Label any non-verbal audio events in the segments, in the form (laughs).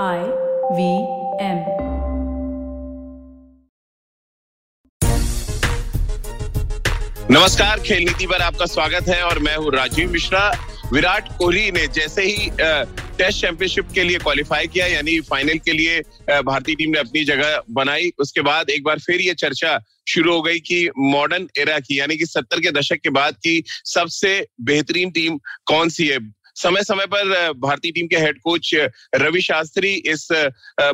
I V M. नमस्कार, खेल नीति पर आपका स्वागत है और मैं हूँ राजीव मिश्रा विराट कोहली ने जैसे ही टेस्ट चैंपियनशिप के लिए क्वालिफाई किया, यानी फाइनल के लिए भारतीय टीम ने अपनी जगह बनाई, उसके बाद एक बार फिर ये चर्चा शुरू हो गई कि मॉडर्न एरा की, यानी कि सत्तर के दशक के बाद की सबसे बेहतरीन टीम कौन सी है समय समय पर भारतीय टीम के हेड कोच रवि शास्त्री इस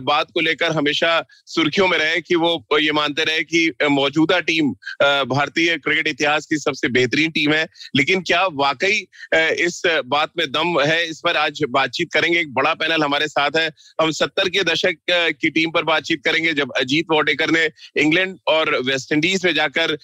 बात को लेकर हमेशा सुर्खियों में रहे कि वो ये मानते रहे कि मौजूदा टीम भारतीय क्रिकेट इतिहास की सबसे बेहतरीन टीम है। लेकिन क्या वाकई इस बात में दम है? इस पर आज बातचीत करेंगे। एक बड़ा पैनल हमारे साथ है। हम सत्तर के दशक की टीम पर बातचीत करेंगे जब अजीत वोटेकर ने इंग्लैंड और वेस्ट इंडीज में जाकर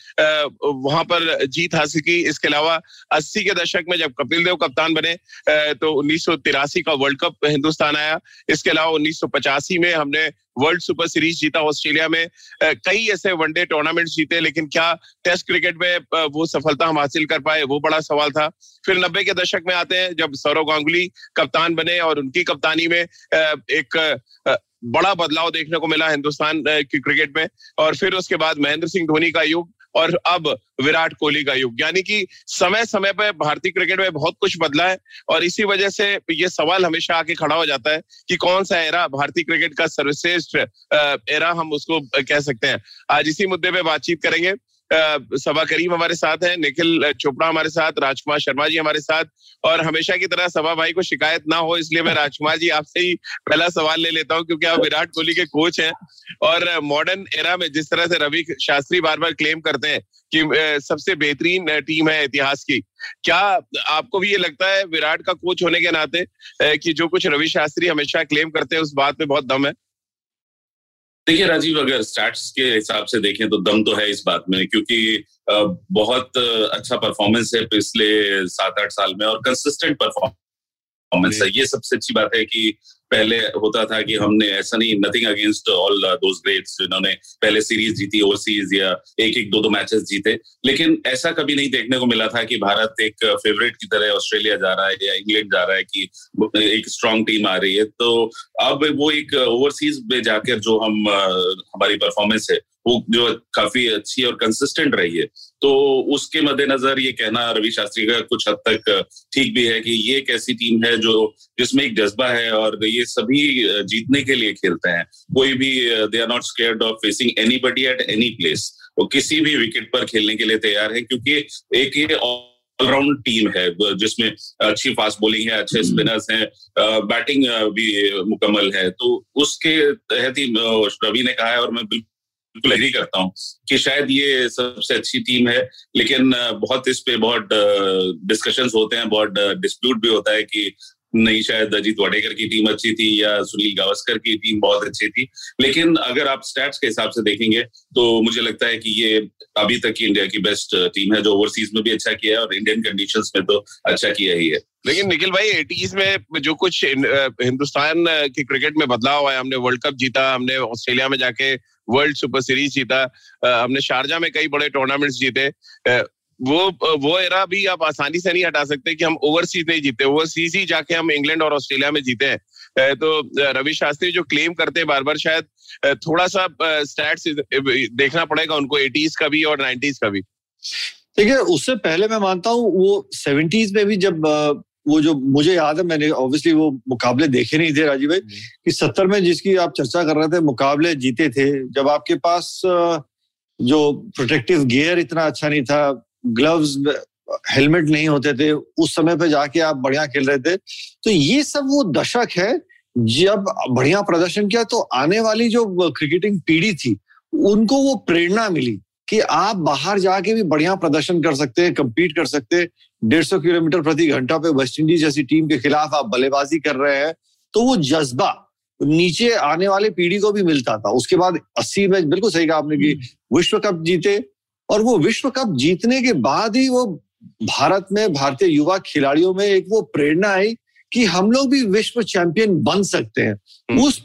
वहाँ पर जीत हासिल की। इसके अलावा अस्सी के दशक में जब कपिल देव कप्तान बने तो उन्नीस सौ तिरासी का वर्ल्ड कप हिंदुस्तान आया। इसके अलावा उन्नीस सौ पचासी में हमने वर्ल्ड सुपर सीरीज़ जीता ऑस्ट्रेलिया में। कई ऐसे वनडे टूर्नामेंट जीते, लेकिन क्या टेस्ट क्रिकेट में वो सफलता हम हासिल कर पाए, वो बड़ा सवाल था। फिर नब्बे के दशक में आते हैं, जब सौरव गांगुली कप्तान बने और उनकी कप्तानी में एक बड़ा बदलाव देखने को मिला हिंदुस्तान की क्रिकेट में। और फिर उसके बाद महेंद्र सिंह धोनी का युग और अब विराट कोहली का युग। यानी कि समय समय पर भारतीय क्रिकेट में बहुत कुछ बदला है और इसी वजह से ये सवाल हमेशा आके खड़ा हो जाता है कि कौन सा एरा भारतीय क्रिकेट का सर्वश्रेष्ठ एरा हम उसको कह सकते हैं। आज इसी मुद्दे पे बातचीत करेंगे। सभा करीम हमारे साथ है, निखिल चोपड़ा हमारे साथ, राजकुमार शर्मा जी हमारे साथ, और हमेशा की तरह सभा भाई को शिकायत ना हो, इसलिए मैं राजकुमार जी आपसे ही पहला सवाल ले लेता हूँ, क्योंकि आप विराट कोहली के कोच हैं, और मॉडर्न एरा में जिस तरह से रवि शास्त्री बार बार क्लेम करते हैं कि सबसे बेहतरीन टीम है इतिहास की, क्या आपको भी ये लगता है विराट का कोच होने के नाते कि जो कुछ रवि शास्त्री हमेशा क्लेम करते हैं, उस बात में बहुत दम है? देखिए राजीव, अगर स्टैट्स के हिसाब से देखें तो दम तो है इस बात में, क्योंकि बहुत अच्छा परफॉर्मेंस है पिछले सात आठ साल में और कंसिस्टेंट परफॉर्मेंस है ये सबसे अच्छी बात है कि पहले होता था कि हमने ऐसा नहीं nothing against all those greats जिन्होंने पहले सीरीज़ जीती ओवरसीज या एक एक दो दो मैचेस जीते। लेकिन ऐसा कभी नहीं देखने को मिला था कि भारत एक फेवरेट की तरह ऑस्ट्रेलिया जा रहा है या इंग्लैंड जा रहा है कि एक स्ट्रांग टीम आ रही है। तो अब वो एक ओवरसीज में जाकर जो हम हमारी परफॉर्मेंस है वो जो काफ़ी अच्छी और कंसिस्टेंट रही है। तो उसके मद्देनजर ये कहना रवि शास्त्री का कुछ हद तक ठीक भी है कि ये एक ऐसी टीम है जो जिसमें एक जज्बा है और ये सभी जीतने के लिए खेलते हैं। कोई भी they are not scared of facing anybody at any place वो किसी भी विकेट पर खेलने के लिए तैयार है क्योंकि एक ये ऑलराउंड टीम है जिसमें अच्छी फास्ट बॉलिंग है अच्छे स्पिनर्स हैं बैटिंग भी मुकम्मल है। तो उसके तहत ही रवि ने कहा है और मैं बिल्कुल बिल्कुल एग्री करता हूँ कि शायद ये सबसे अच्छी टीम है, लेकिन बहुत इस पे बहुत डिस्कशंस होते हैं, बहुत डिस्प्यूट भी होता है कि नहीं, शायद अजीत वाडेकर की टीम अच्छी थी या सुनील गावस्कर की टीम बहुत अच्छी थी। लेकिन अगर आप स्टैट्स के हिसाब से देखेंगे तो मुझे लगता है कि ये अभी तक की इंडिया की बेस्ट टीम है, जो ओवरसीज में भी अच्छा किया है और इंडियन कंडीशंस में तो अच्छा किया ही है। लेकिन निखिल भाई एटीज में जो कुछ हिंदुस्तान के क्रिकेट में बदलाव आया, हमने वर्ल्ड कप जीता, हमने ऑस्ट्रेलिया में जाके वर्ल्ड सुपर सीरीज़ जीता। हमने शारजा में कई बड़े टूर्नामेंट्स जीते। वो वो एरा भी आप आसानी से नहीं हटा सकते कि हम ओवरसीज नहीं जीते। ओवरसीज ही जाके हम इंग्लैंड और ऑस्ट्रेलिया में जीते हैं। तो रवि शास्त्री जो क्लेम करते हैं बार बार शायद थोड़ा सा स्टैट्स देखना पड़ेगा उनको एटीज का भी और नाइन्टीज का भी। देखिए उससे पहले मैं मानता हूँ, वो सेवेंटीज में भी जब वो जो मुझे याद है मैंने ऑब्वियसली वो मुकाबले देखे नहीं थे राजीव भाई कि सत्तर में जिसकी आप चर्चा कर रहे थे मुकाबले जीते थे जब आपके पास जो प्रोटेक्टिव गियर इतना अच्छा नहीं था ग्लव्स हेलमेट नहीं होते थे उस समय पे जाके आप बढ़िया खेल रहे थे तो ये सब वो दशक है जब बढ़िया प्रदर्शन किया तो आने वाली जो क्रिकेटिंग पीढ़ी थी उनको वो प्रेरणा मिली कि आप बाहर जाके भी बढ़िया प्रदर्शन कर सकते हैं कम्पीट कर सकते हैं डेढ़ सौ किलोमीटर प्रति घंटा पे वेस्ट इंडीज जैसी टीम के खिलाफ आप बल्लेबाजी कर रहे हैं तो वो जज्बा नीचे आने वाले पीढ़ी को भी मिलता था। उसके बाद अस्सी में बिल्कुल सही कहा आपने कि विश्व कप जीते और वो विश्व कप जीतने के बाद ही वो भारत में भारतीय युवा खिलाड़ियों में एक वो प्रेरणा आई कि हम लोग भी विश्व चैंपियन बन सकते हैं। हम्म। उस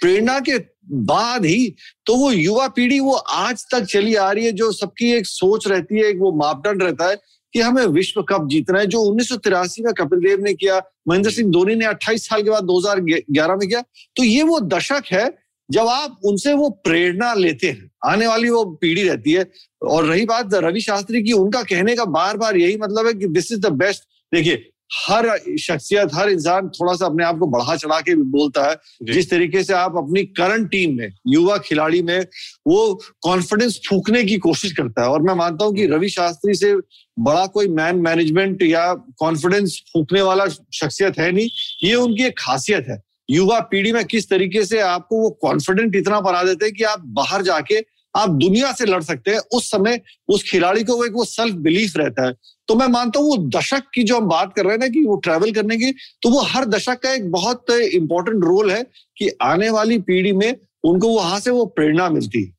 प्रेरणा के बाद ही तो वो युवा पीढ़ी वो आज तक चली आ रही है जो सबकी एक सोच रहती है एक वो मापदंड रहता है कि हमें विश्व कप जीतना है, जो उन्नीस सौ तिरासी में कपिल देव ने किया, महेंद्र सिंह धोनी ने 28 साल के बाद 2011 में किया। तो ये वो दशक है, जब आप उनसे वो प्रेरणा लेते हैं। आने वाली वो पीढ़ी रहती है। और रही बात रवि शास्त्री की, उनका कहने का बार बार यही मतलब है कि दिस इज़ द बेस्ट देखिए हर शख्सियत हर इंसान थोड़ा सा अपने आप को बढ़ा चढ़ा के बोलता है। जिस तरीके से आप अपनी करंट टीम में युवा खिलाड़ी में वो कॉन्फिडेंस फूकने की कोशिश करता है। और मैं मानता हूँ कि रवि शास्त्री से बड़ा कोई मैन मैनेजमेंट या कॉन्फिडेंस फूकने वाला शख्सियत है नहीं। ये उनकी एक खासियत है। युवा पीढ़ी में किस तरीके से आपको वो कॉन्फिडेंट इतना बना देते हैं कि आप बाहर जाके आप दुनिया से लड़ सकते हैं। उस समय उस खिलाड़ी को एक वो सेल्फ बिलीफ रहता है। तो मैं मानता हूँ, वो दशक की जो हम बात कर रहे हैं ना कि वो ट्रैवल करने की तो वो हर दशक का एक बहुत इंपॉर्टेंट रोल है कि आने वाली पीढ़ी में उनको वहाँ से वो प्रेरणा मिलती है।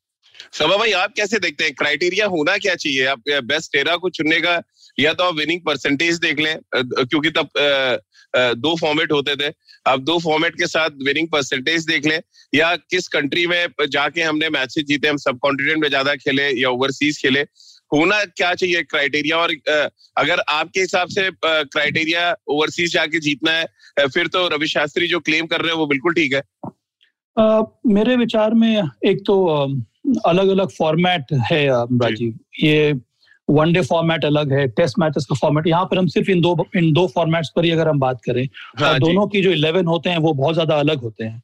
सभा भाई, आप कैसे देखते हैं? क्राइटेरिया होना क्या चाहिए? आप बेस्ट टेरा को चुनने का या तो आप विनिंग परसेंटेज देख लें क्योंकि तब दो फॉर्मेट होते थे। अब दो फॉर्मेट के साथ विनिंग परसेंटेज देख लें या किस कंट्री में जाके हमने मैचेस जीते हम सब कॉन्टिनेंट में ज़्यादा खेले या ओवरसीज खेले होना क्या चाहिए क्राइटेरिया और अगर आपके हिसाब से क्राइटेरिया ओवरसीज जाके जीतना है फिर तो रवि शास्त्री जो क्लेम कर रहे हैं वो बिल्कुल ठीक है। आ, मेरे विचार में एक तो अलग अलग फॉर्मेट है राजीव। ये वनडे फॉर्मेट अलग है टेस्ट मैचेस का फॉर्मेट यहाँ पर हम सिर्फ़ इन दो इन दो फॉर्मेट्स पर ही अगर हम बात करें हाँ दोनों की जो इलेवन होते हैं वो बहुत ज़्यादा अलग होते हैं।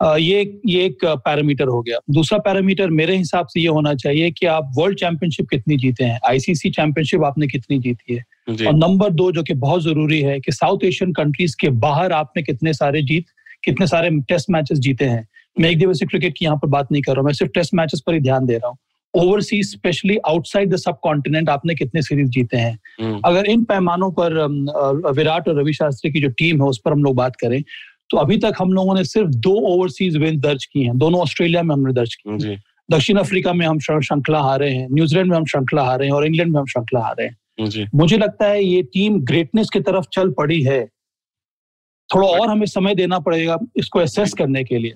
ये ये एक पैरामीटर हो गया। दूसरा पैरामीटर मेरे हिसाब से ये होना चाहिए कि आप वर्ल्ड चैंपियनशिप कितनी जीते हैं आईसीसी चैंपियनशिप आपने कितनी जीती है। और नंबर दो जो कि बहुत ज़रूरी है कि साउथ एशियन कंट्रीज़ के बाहर आपने कितने सारे जीत कितने सारे टेस्ट मैचेस जीते हैं। मैं एक दिवसीय क्रिकेट की यहाँ पर बात नहीं कर रहा हूँ मैं सिर्फ़ टेस्ट मैचेस पर ही ध्यान दे रहा हूँ। Overseas specially outside the subcontinent आपने कितने सीरीज़ जीते हैं? हम्म। अगर इन पैमानों पर विराट और रवि शास्त्री की जो टीम है उस पर हम लोग बात करें तो अभी तक हम लोगों ने सिर्फ़ दो ओवरसीज विन दर्ज की हैं। दोनों ऑस्ट्रेलिया में हमने दर्ज की दक्षिण अफ्रीका में हम श्रृंखला हारे हैं। न्यूजीलैंड में हम श्रृंखला हारे हैं और इंग्लैंड में हम श्रृंखला हारे हैं। मुझे लगता है ये टीम ग्रेटनेस की तरफ़ चल पड़ी है। थोड़ा और हमें समय देना पड़ेगा इसको एसेस करने के लिए।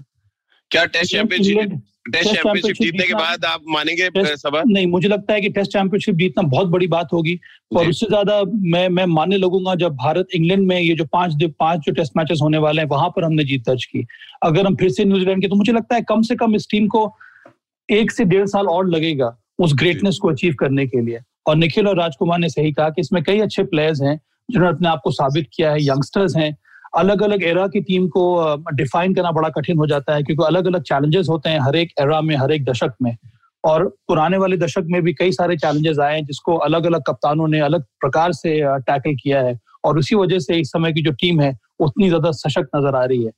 क्या टेस्ट चैंपियनशिप टेस्ट चैंपियनशिप जीतने के बाद आप मानेंगे सभा? नहीं मुझे लगता है कि टेस्ट चैंपियनशिप जीतना बहुत बड़ी बात होगी। और उससे ज़्यादा मैं मैं मानने लगूँगा जब भारत इंग्लैंड में ये जो पाँच पाँच जो टेस्ट मैचेस होने वाले हैं वहाँ पर हमने जीत दर्ज की। अगर हम फिर से न्यूजीलैंड के तो मुझे लगता है कम से कम इस टीम को एक से डेढ़ साल और लगेगा उस ग्रेटनेस को अचीव करने के लिए। और निखिल और राजकुमार ने सही कहा कि इसमें कई अच्छे प्लेयर्स हैं जिन्होंने अपने आप को साबित किया है यंगस्टर्स हैं अलग अलग एरा की टीम को डिफाइन करना बड़ा कठिन हो जाता है क्योंकि अलग अलग चैलेंजेस होते हैं हर एक एरा में हर एक दशक में। और पुराने वाले दशक में भी कई सारे चैलेंजेस आए हैं जिसको अलग अलग कप्तानों ने अलग प्रकार से टैकल किया है। और उसी वजह से इस समय की जो टीम है उतनी ज़्यादा सशक्त नज़र आ रही है।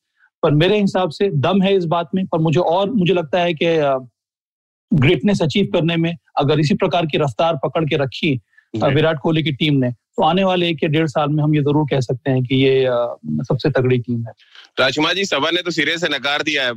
पर मेरे हिसाब से दम है इस बात में पर मुझे और मुझे लगता है कि ग्रेटनेस अचीव करने में अगर इसी प्रकार की रफ्तार पकड़ के रखी विराट कोहली की टीम ने तो आने वाले एक या डेढ़ साल में हम ये ज़रूर कह सकते हैं कि ये सबसे तगड़ी टीम है। राजकुमार जी, सभा ने तो सिरे से नकार दिया है।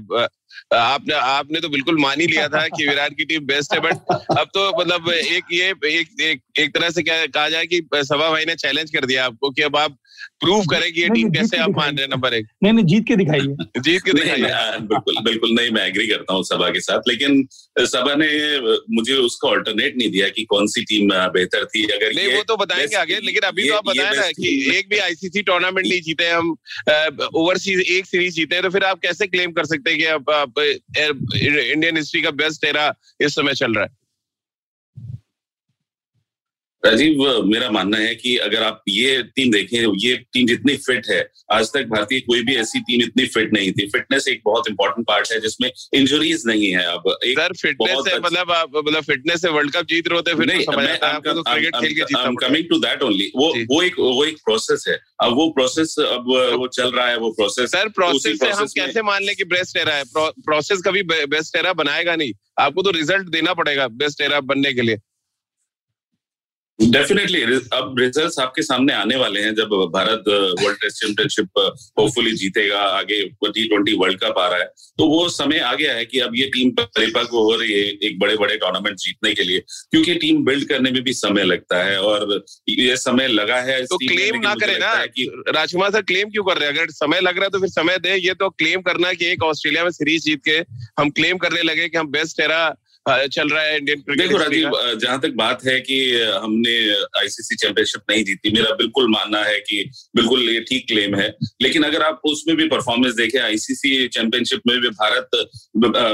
आपने आपने तो बिल्कुल मान ही लिया था कि (laughs) विराट की टीम बेस्ट है बट अब तो मतलब एक ये एक एक, एक तरह से क्या कहा जाए कि सभा भाई ने चैलेंज कर दिया आपको कि अब आप प्रूव करें कि ये टीम कैसे आप मान रहे नंबर एक। नहीं नहीं जीत के दिखाइए (laughs) जीत के दिखाइए (laughs) बिल्कुल बिल्कुल नहीं मैं एग्री करता हूँ सभा के साथ लेकिन सभा ने मुझे उसका ऑल्टरनेट नहीं दिया कि कौन सी टीम बेहतर थी अगर नहीं वो तो बताएँगे आगे लेकिन अभी तो आप बताए ना कि एक भी आईसीसी टूर्नामेंट नहीं जीते हम ओवरसीज एक सीरीज़ जीते हैं तो फिर आप कैसे क्लेम कर सकते हैं कि इंडियन हिस्ट्री का बेस्ट एरा इस समय चल रहा है राजीव मेरा मानना है कि अगर आप ये टीम देखें ये टीम जितनी फिट है आज तक भारतीय कोई भी ऐसी टीम इतनी फिट नहीं थी। फिटनेस एक बहुत इंपॉर्टेंट पार्ट है जिसमें इंजरीज नहीं है अब। एक सर फिटनेस है मतलब आप मतलब फिटनेस से वर्ल्ड कप जीत रहे होते फिर नहीं कमिंग टू दैट ओनली वो वो एक वो एक प्रोसेस है। अब वो प्रोसेस अब वो चल रहा है वो प्रोसेस सर प्रोसेस से हम कैसे मान लें कि बेस्ट एरा है? प्रोसेस कभी बेस्ट एरा बनाएगा नहीं। आपको तो रिज़ल्ट देना पड़ेगा बेस्ट एरा बनने के लिए। डेफिनेटली अब रिजल्ट्स आपके सामने आने वाले हैं जब Bharat world test championship hopefully जीतेगा आगे टी ट्वेंटी वर्ल्ड कप आ रहा है। तो वो समय आ गया है कि अब ये टीम परिपक्व हो रही है एक बड़े बड़े टूर्नामेंट जीतने के लिए क्योंकि टीम बिल्ड करने में भी समय लगता है और ये समय लगा है तो क्लेम ना करे ना। कि राजकुमार सर क्लेम क्यों कर रहे हैं? अगर समय लग रहा है तो फिर समय दे। ये तो क्लेम करना कि एक ऑस्ट्रेलिया में सीरीज़ जीत के हम क्लेम करने लगे कि हम बेस्ट एरा चल रहा है इंडियन क्रिकेट देखो राजीव जहाँ तक बात है कि हमने आईसीसी चैंपियनशिप नहीं जीती मेरा बिल्कुल मानना है कि बिल्कुल ये ठीक क्लेम है। लेकिन अगर आप उसमें भी परफॉर्मेंस देखें आईसीसी चैंपियनशिप में भी भारत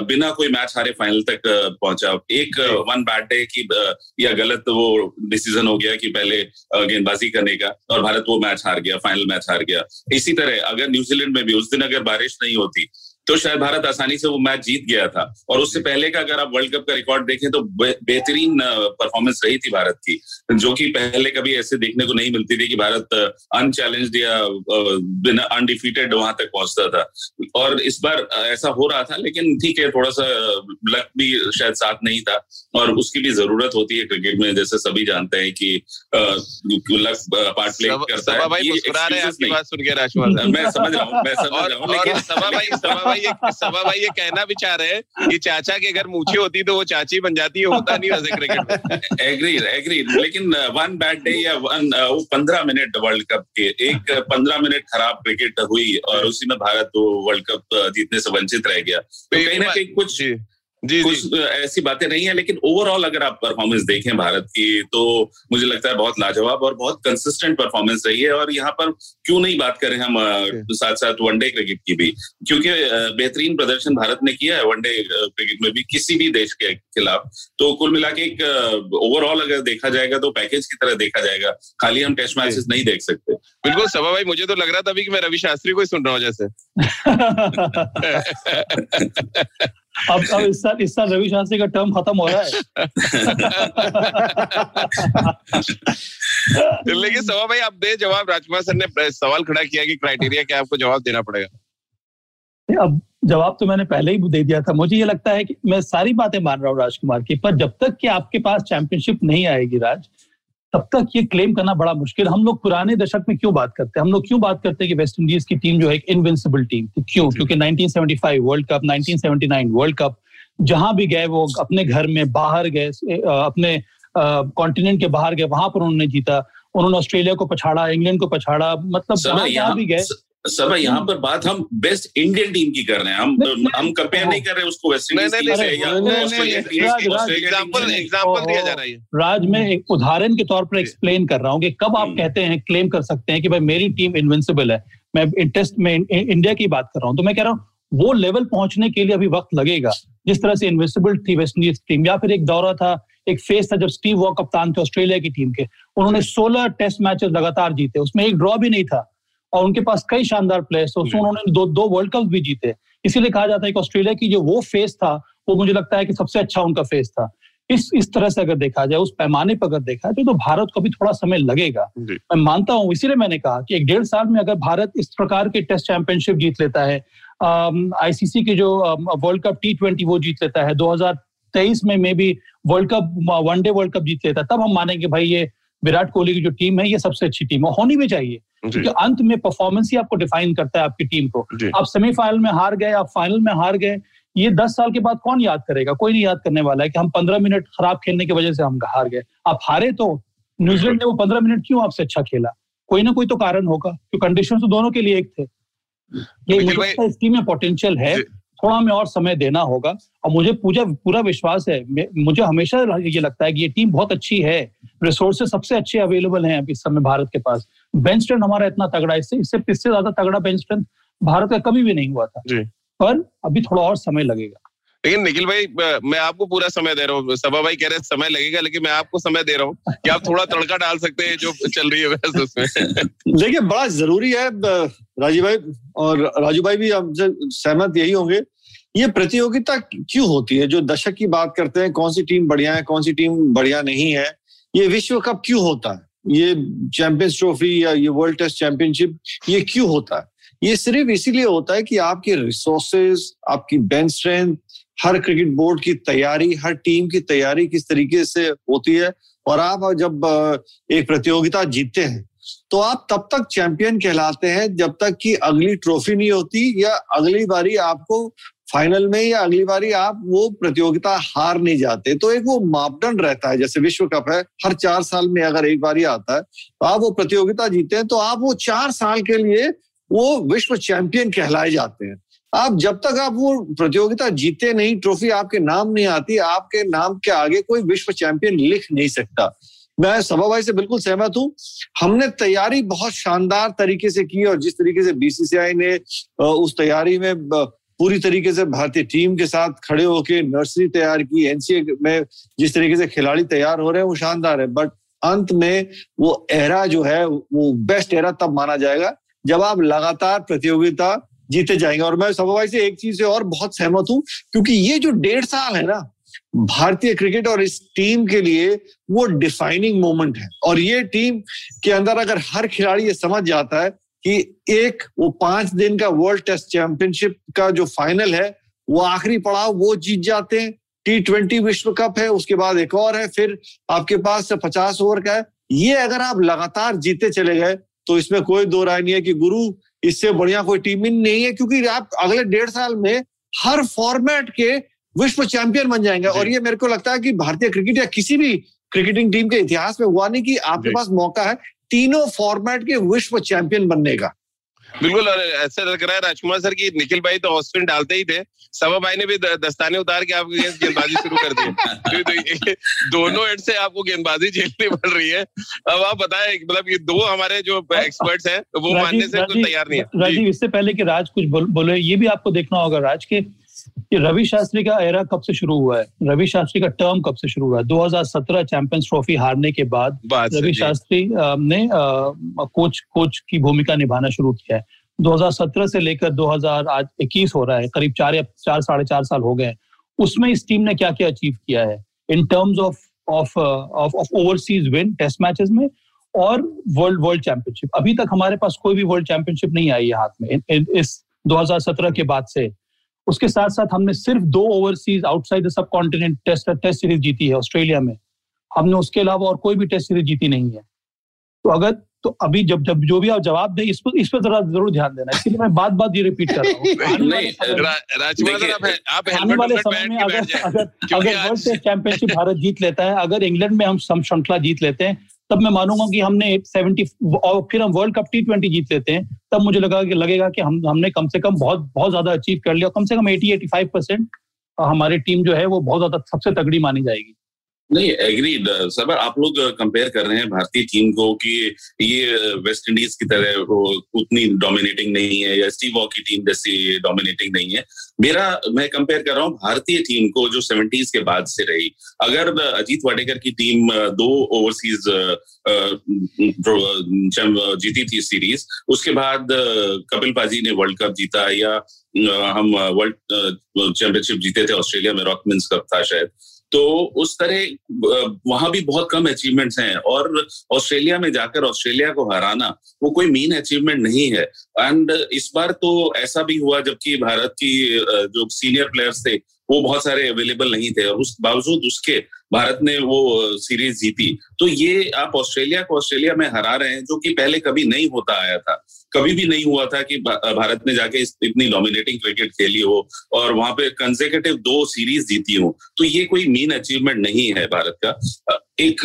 बिना कोई मैच हारे फाइनल तक पहुँचा। एक वन बैट डे की या गलत वो डिसीज़न हो गया कि पहले गेंदबाजी करने का और भारत वो मैच हार गया फाइनल मैच हार गया। इसी तरह अगर न्यूजीलैंड में भी उस दिन अगर बारिश नहीं होती तो शायद भारत आसानी से वो मैच जीत गया था। और उससे पहले का अगर आप वर्ल्ड कप का रिकॉर्ड देखें तो बेहतरीन परफॉर्मेंस रही थी भारत की जो कि पहले कभी ऐसे देखने को नहीं मिलती थी कि भारत अनचैलेंज या बिना अनडिफीटेड वहाँ तक पहुँचता था। और इस बार ऐसा हो रहा था लेकिन ठीक है थोड़ा सा लक भी शायद साथ नहीं था और उसकी भी ज़रूरत होती है क्रिकेट में जैसे सभी जानते हैं कि लक पार्ट प्ले करता है मैं समझ रहा हूँ मैं समझ रहा हूँ लेकिन सभा भाई सभा भाई ये सवा भाई ये कहना भी चाह रहे हैं कि चाचा के अगर मूछे होती तो वो चाची बन जाती है होता नहीं वैसे क्रिकेट में। एग्री एग्री लेकिन वन बैड डे या वन वो पंद्रह मिनट वर्ल्ड कप के एक पंद्रह मिनट खराब क्रिकेट हुई और उसी में भारत वो वर्ल्ड कप जीतने से वंचित रह गया। तो कहीं ना कहीं कुछ जी कुछ जी. ऐसी बातें नहीं है लेकिन ओवरऑल अगर आप परफॉर्मेंस देखें भारत की तो मुझे लगता है बहुत लाजवाब और बहुत कंसिस्टेंट परफॉर्मेंस रही है और यहाँ पर क्यों नहीं बात करें हम साथ साथ वनडे क्रिकेट की भी? क्योंकि बेहतरीन प्रदर्शन भारत ने किया है वनडे क्रिकेट में भी किसी भी देश के खिलाफ। तो कुल मिला के एक ओवरऑल अगर देखा जाएगा तो पैकेज की तरह देखा जाएगा। खाली हम टेस्ट मैचेस नहीं देख सकते। बिल्कुल सभा भाई मुझे तो लग रहा था अभी कि मैं रवि शास्त्री को ही सुन रहा हूँ जैसे। (laughs) (laughs) अब अब इस साल इस साल रवि शास्त्री का टर्म खत्म हो रहा है। (laughs) लेकिन सवा भाई आप दे जवाब राजकुमार सर ने सवाल खड़ा किया कि क्राइटेरिया क्या आपको जवाब देना पड़ेगा। अब जवाब तो मैंने पहले ही दे दिया था। मुझे ये लगता है कि मैं सारी बातें मान रहा हूँ राजकुमार की पर जब तक कि आपके पास चैंपियनशिप नहीं आएगी राज तब तक ये क्लेम करना बड़ा मुश्किल। हम लोग पुराने दशक में क्यों बात करते हैं? हम लोग क्यों बात करते हैं कि वेस्ट इंडीज की टीम जो है एक इनविंसिबल टीम थी क्यों? क्योंकि 1975 वर्ल्ड कप 1979 वर्ल्ड कप जहाँ भी गए वो अपने घर में बाहर गए अपने कॉन्टिनेंट के बाहर गए वहाँ पर उन्होंने जीता। उन्होंने ऑस्ट्रेलिया को पछाड़ा इंग्लैंड को पछाड़ा मतलब जहाँ भी गए। सर यहाँ पर बात हम बेस्ट इंडियन टीम की कर रहे हैं। हम हम कंपेयर नहीं। कर रहे उसको वेस्ट इंडीज है। राज में एक उदाहरण के तौर पर एक्सप्लेन कर रहा हूँ कि कब आप हम्म। कहते हैं क्लेम कर सकते हैं कि भाई मेरी टीम इनविंसिबल है। मैं टेस्ट में इंडिया की बात कर रहा हूँ। तो मैं कह रहा हूँ वो लेवल पहुँचने के लिए अभी वक्त लगेगा। जिस तरह से इन्विजिबल थी वेस्ट इंडीज टीम या फिर एक दौरा था एक फेस था जब स्टीव वॉ कप्तान थे ऑस्ट्रेलिया की टीम के। उन्होंने 16 टेस्ट मैचेस लगातार जीते। उसमें एक ड्रॉ भी नहीं था। और उनके पास कई शानदार प्लेयर्स थे। उसमें उन्होंने दो दो वर्ल्ड कप भी जीते। इसीलिए कहा जाता है कि ऑस्ट्रेलिया की जो वो फेस था वो मुझे लगता है कि सबसे अच्छा उनका फेस था। इस इस तरह से अगर देखा जाए उस पैमाने पर अगर देखा जाए तो भारत को भी थोड़ा समय लगेगा। मैं मानता हूँ इसीलिए मैंने कहा कि एक डेढ़ साल में अगर भारत इस प्रकार के टेस्ट चैंपियनशिप जीत लेता है आईसीसी की जो वर्ल्ड कप टी ट्वेंटी वो जीत लेता है 2023 में मे भी world cup one day world cup जीत लेता है तब हम मानेंगे भाई ये विराट कोहली की जो टीम है ये सबसे अच्छी टीम है। होनी भी चाहिए क्योंकि अंत में परफॉर्मेंस ही आपको डिफाइन करता है आपकी टीम को। आप सेमीफाइनल में हार गए आप फाइनल में हार गए ये दस साल के बाद कौन याद करेगा? कोई नहीं याद करने वाला है कि हम पंद्रह मिनट खराब खेलने की वजह से हम हार गए। आप हारे तो न्यूजीलैंड ने वो पंद्रह मिनट क्यों आपसे अच्छा खेला? कोई ना कोई तो कारण होगा क्योंकि कंडीशन तो दोनों के लिए एक थे। ये टीम में पोटेंशियल है। थोड़ा हमें और समय देना होगा। और मुझे पूजा पूरा विश्वास है। मुझे हमेशा ये लगता है कि ये टीम बहुत अच्छी है। रिसोर्सेज सबसे अच्छे अवेलेबल हैं अभी इस समय भारत के पास। बेंच स्ट्रेंथ हमारा इतना तगड़ा इससे इससे इससे ज़्यादा तगड़ा बेंच स्ट्रेंथ भारत का कभी भी नहीं हुआ था। पर अभी थोड़ा और समय लगेगा। लेकिन निखिल भाई, मैं आपको पूरा समय दे रहा हूँ। सभा भाई कह रहे समय लगेगा, लेकिन मैं आपको समय दे रहा हूँ कि आप थोड़ा तड़का डाल सकते हैं जो चल रही है वैसे उसमें। (laughs) देखिए, बड़ा ज़रूरी है राजीव भाई, और राजू भाई भी हमसे सहमत यही होंगे। ये प्रतियोगिता क्यों होती है? जो दशक की बात करते हैं, कौन सी टीम बढ़िया है, कौन सी टीम बढ़िया नहीं है, ये विश्व कप क्यों होता है? ये चैंपियंस ट्रॉफी या ये वर्ल्ड टेस्ट चैंपियनशिप, ये क्यों होता है? ये सिर्फ़ इसीलिए होता है कि आपके रिसोर्सेज आपकी बेंच स्ट्रेंथ हर क्रिकेट बोर्ड की तैयारी, हर टीम की तैयारी किस तरीके से होती है और आप जब एक प्रतियोगिता जीतते हैं तो आप तब तक चैंपियन कहलाते हैं जब तक कि अगली ट्रॉफी नहीं होती या अगली बारी आपको फाइनल में या अगली बारी आप वो प्रतियोगिता हार नहीं जाते। तो एक वो मापदंड रहता है, जैसे विश्व कप है, हर चार साल में अगर एक बारी आता है तो आप वो प्रतियोगिता जीते हैं तो आप वो चार साल के लिए वो विश्व चैंपियन कहलाए जाते हैं। आप जब तक आप वो प्रतियोगिता जीते नहीं, ट्रॉफी आपके नाम नहीं आती, आपके नाम के आगे कोई विश्व चैंपियन लिख नहीं सकता। मैं सभा भाई से बिल्कुल सहमत हूँ। हमने तैयारी बहुत शानदार तरीके से की और जिस तरीके से बीसीसीआई ने उस तैयारी में पूरी तरीके से भारतीय टीम के साथ खड़े होके नर्सरी तैयार की एनसीए में जिस तरीके से खिलाड़ी तैयार हो रहे हैं, वो शानदार है। बट अंत में वो एरा जो है, वो बेस्ट एरा तब माना जाएगा जब आप लगातार प्रतियोगिता जीते जाएँगे। और मैं सभा भाई से एक चीज़ से और बहुत सहमत हूँ, क्योंकि ये जो डेढ़ साल है ना, भारतीय क्रिकेट और इस टीम के लिए वो डिफाइनिंग मोमेंट है। और ये टीम के अंदर अगर हर खिलाड़ी ये समझ जाता है कि एक, वो पाँच दिन का वर्ल्ड टेस्ट चैंपियनशिप का जो फाइनल है, वो आखिरी पड़ाव, वो जीत जाते हैं। टी ट्वेंटी विश्व कप है, उसके बाद एक और है, फिर आपके पास पचास ओवर का है। ये अगर आप लगातार जीते चले गए तो इसमें कोई दो राय नहीं है कि गुरु इससे बढ़िया कोई टीम ही नहीं है क्योंकि आप अगले डेढ़ साल में हर फॉर्मेट के विश्व चैंपियन बन जाएँगे। और ये मेरे को लगता है कि भारतीय क्रिकेट या किसी भी क्रिकेटिंग टीम के इतिहास में हुआ नहीं कि आपके पास मौका है तीनों फॉर्मेट के विश्व चैंपियन बनने का। बिल्कुल और ऐसा लग रहा है राजकुमार सर की निखिल भाई तो हॉस्पिटल डालते ही थे। सवा भाई ने भी दस्ताने उतार के आपको गेंदबाजी शुरू कर दी। (laughs) तो दोनों एंड से आपको गेंदबाजी झेलनी पड़ रही है। अब आप बताए मतलब ये दो हमारे जो एक्सपर्ट्स हैं वो मानने से तैयार नहीं है। राजीव इससे पहले कि राज कुछ बोले ये भी आपको देखना होगा राज के कि रवि शास्त्री का एरा कब से शुरू हुआ है? रवि शास्त्री का टर्म कब से शुरू हुआ है? 2017 चैंपियंस ट्रॉफी हारने के बाद रवि शास्त्री ने कोच कोच की भूमिका निभाना शुरू किया है। 2017 से लेकर 2021 हो रहा है करीब चार या चार साढ़े चार साल हो गए उसमें इस टीम ने क्या क्या अचीव किया है? In terms of of of overseas win test matches में और वर्ल्ड वर्ल्ड चैंपियनशिप अभी तक हमारे पास कोई भी वर्ल्ड चैंपियनशिप नहीं आई है हाथ में। इस 2017 के बाद से। उसके साथ साथ हमने सिर्फ़ दो overseas outside the subcontinent test test series जीती है ऑस्ट्रेलिया में। हमने उसके अलावा और कोई भी टेस्ट सीरीज़ जीती नहीं है। तो अगर तो अभी जब जब जो भी आप जवाब दें इस पर इस पर जरा ज़रूर ध्यान देना। इसलिए मैं बात बात ये रिपीट कर रहा हूँ। (laughs) आने वाले समय में अगर अगर अगर वर्ल्ड टेस्ट चैंपियनशिप भारत जीत लेता है अगर इंग्लैंड में हम श्रृंखला जीत लेते हैं तब मैं मानूँगा कि हमने सेवेंटी और फिर हम वर्ल्ड कप टी ट्वेंटी जीत लेते हैं, तब मुझे लगा कि, लगेगा कि हम, हमने कम से कम बहुत बहुत ज़्यादा अचीव कर लिया कम से कम एटी एटी फाइव परसेंट हमारी टीम जो है वो बहुत ज़्यादा, सबसे तगड़ी मानी जाएगी। नहीं एग्रीड सर, आप लोग कंपेयर कर रहे हैं भारतीय टीम को कि ये वेस्ट इंडीज की तरह उतनी डोमिनेटिंग नहीं है या स्टीव की टीम जैसी डोमिनेटिंग नहीं है। मेरा, मैं कंपेयर कर रहा हूँ भारतीय टीम को जो सेवेंटीज के बाद से रही। अगर अजीत वाडेकर की टीम दो ओवरसीज जीती थी सीरीज़ उसके बाद कपिल पाजी ने वर्ल्ड कप जीता या हम वर्ल्ड चैंपियनशिप जीते थे ऑस्ट्रेलिया में रॉकमिन्स कप था शायद। तो उस तरह वहाँ भी बहुत कम अचीवमेंट्स हैं और ऑस्ट्रेलिया में जाकर ऑस्ट्रेलिया को हराना, वो कोई मीन अचीवमेंट नहीं है। एंड इस बार तो ऐसा भी हुआ जबकि भारत की जो सीनियर प्लेयर्स थे, वो बहुत सारे अवेलेबल नहीं थे। और उस बावजूद उसके भारत ने वो सीरीज़ जीती। तो ये आप ऑस्ट्रेलिया को ऑस्ट्रेलिया में हरा रहे हैं, जो कि पहले कभी नहीं होता आया था। कभी भी नहीं हुआ था कि भारत ने जाके इतनी डोमिनेटिंग क्रिकेट खेली हो और वहाँ पे कंजेकेटिव दो सीरीज़ जीती हो। तो ये कोई मेन अचीवमेंट नहीं है भारत का। एक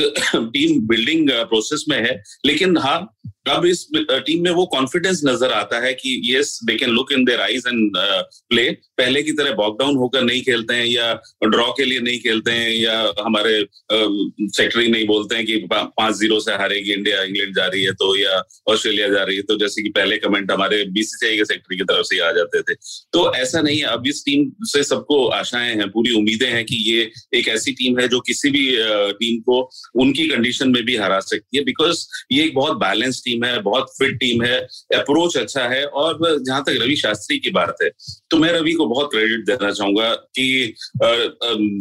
टीम बिल्डिंग प्रोसेस में है, लेकिन हाँ अब इस टीम में वो कॉन्फिडेंस नज़र आता है कि yes they can look in their eyes and play पहले की तरह बॉकडाउन होकर नहीं खेलते हैं या ड्रॉ के लिए नहीं खेलते हैं या हमारे सेक्रेटरी नहीं बोलते हैं कि पाँच ज़ीरो से हारेगी इंडिया इंग्लैंड जा रही है तो या ऑस्ट्रेलिया जा रही है तो जैसे कि पहले कमेंट हमारे बीसीसीआई के सेक्रेटरी की तरफ़ से आ जाते थे। तो ऐसा नहीं है, अब इस टीम से सबको आशाएँ हैं, पूरी उम्मीदें हैं कि ये एक ऐसी टीम है जो किसी भी टीम को उनकी कंडीशन में भी हरा सकती है बिकॉज़ ये एक बहुत बैलेंस टीम है, बहुत फिट टीम है अप्रोच अच्छा है, और जहाँ तक रवि शास्त्री की बात है तो मैं रवि को बहुत क्रेडिट देना चाहूँगा कि